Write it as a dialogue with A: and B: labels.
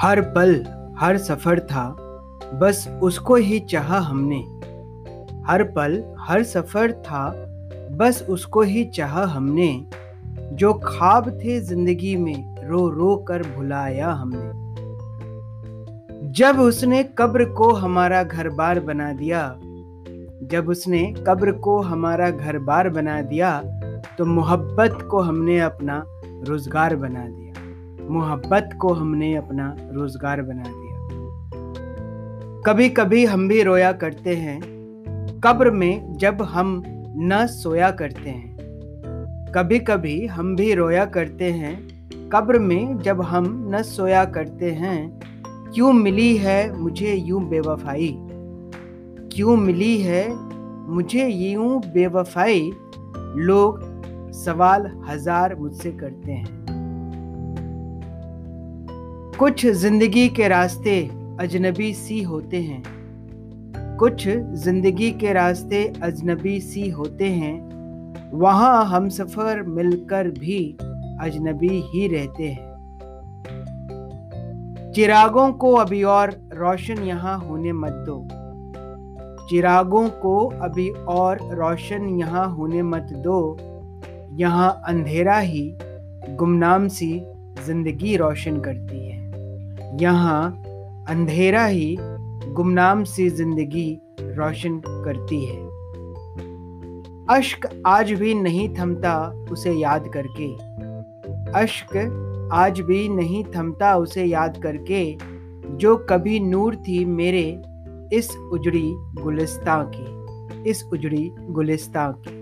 A: हर पल, हर सफ़र था। बस उसको ही चाहा हमने। हर पल, हर सफ़र था। बस उसको ही चाहा हमने। जो ख्वाब थे ज़िंदगी में, रो रो कर भुलाया हमने। जब उसने कब्र को हमारा घर बार बना दिया, जब उसने कब्र को हमारा घर बार बना दिया तो मोहब्बत को हमने अपना रोज़गार बना दिया। मोहब्बत को हमने अपना रोज़गार बना दिया। कभी कभी हम भी रोया करते हैं। कब्र में जब हम न सोया करते हैं। कभी कभी हम भी रोया करते हैं। कब्र में जब हम न सोया करते हैं, क्यों मिली है मुझे यूँ बेवफाई? क्यों मिली है मुझे यूँ बेवफाई? लोग सवाल हज़ार मुझसे करते हैं। कुछ ज़िंदगी के रास्ते अजनबी सी होते हैं। कुछ ज़िंदगी के रास्ते अजनबी सी होते हैं। वहाँ हम सफ़र मिलकर भी अजनबी ही रहते हैं। चिरागों को अभी और रोशन यहाँ होने मत दो। चिरागों को अभी और रोशन यहाँ होने मत दो। यहाँ अंधेरा ही गुमनाम सी ज़िंदगी रोशन करती है। यहाँ अंधेरा ही गुमनाम सी ज़िंदगी रोशन करती है। अश्क आज भी नहीं थमता उसे याद करके। अश्क आज भी नहीं थमता उसे याद करके, जो कभी नूर थी मेरे इस उजड़ी गुलिस्तां की, इस उजड़ी गुलिस्तां की।